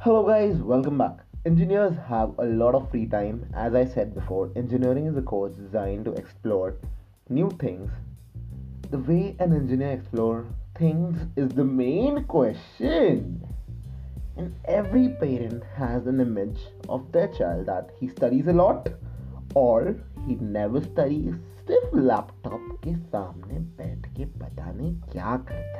Hello, guys, welcome back. Engineers have a lot of free time. As I said before, engineering is a course designed to explore new things. The way an engineer explores things is the main question. And every parent has an image of their child that he studies a lot or he never studies सिर्फ laptop के सामने बैठ के पता नहीं क्या करता है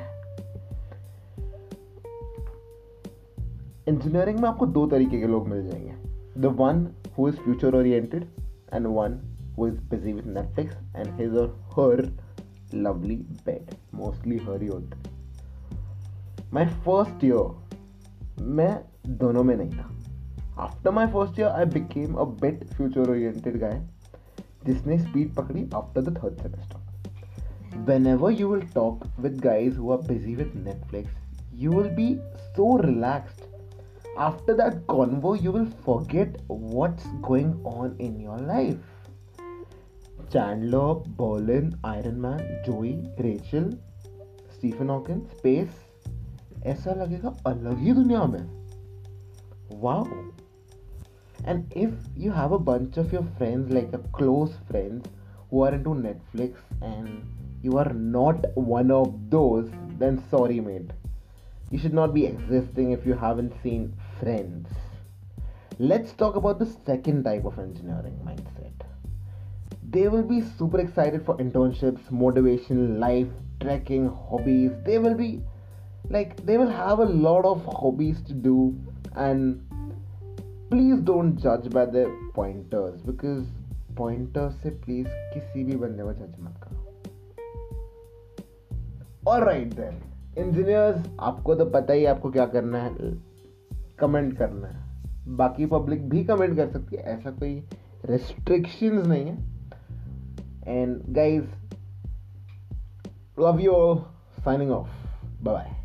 इंजीनियरिंग में आपको दो तरीके के लोग मिल जाएँगे। The one who is future oriented and one who is busy with Netflix and his or her lovely bed mostly हर ही होते माई फ़र्स्ट ईयर मैं दोनों में नहीं था। After my first year I became a bit future oriented guy जिसने speed पकड़ी after the third semester whenever you will talk with guys who are busy with Netflix you will be so relaxed after that convo you will forget what's going on in your life chandler berlin iron man joey rachel stephen hawking space ऐसा लगेगा अलग ही दुनिया में wow and if you have a bunch of your friends like a close friends who are into netflix and you are not one of those then sorry mate you should not be existing if you haven't seen friends let's talk about the second type of engineering mindset they will be super excited for internships motivation life trekking hobbies they will be like they will have a lot of hobbies to do and please don't जज by the pointers because pointers से please किसी भी बंदे को जज मत करो और राइट देन इंजीनियर्स आपको तो पता ही आपको क्या करना है कमेंट करना है। बाकी पब्लिक भी कमेंट कर सकती है, ऐसा कोई रेस्ट्रिक्शंस नहीं है। And guys love you all signing off bye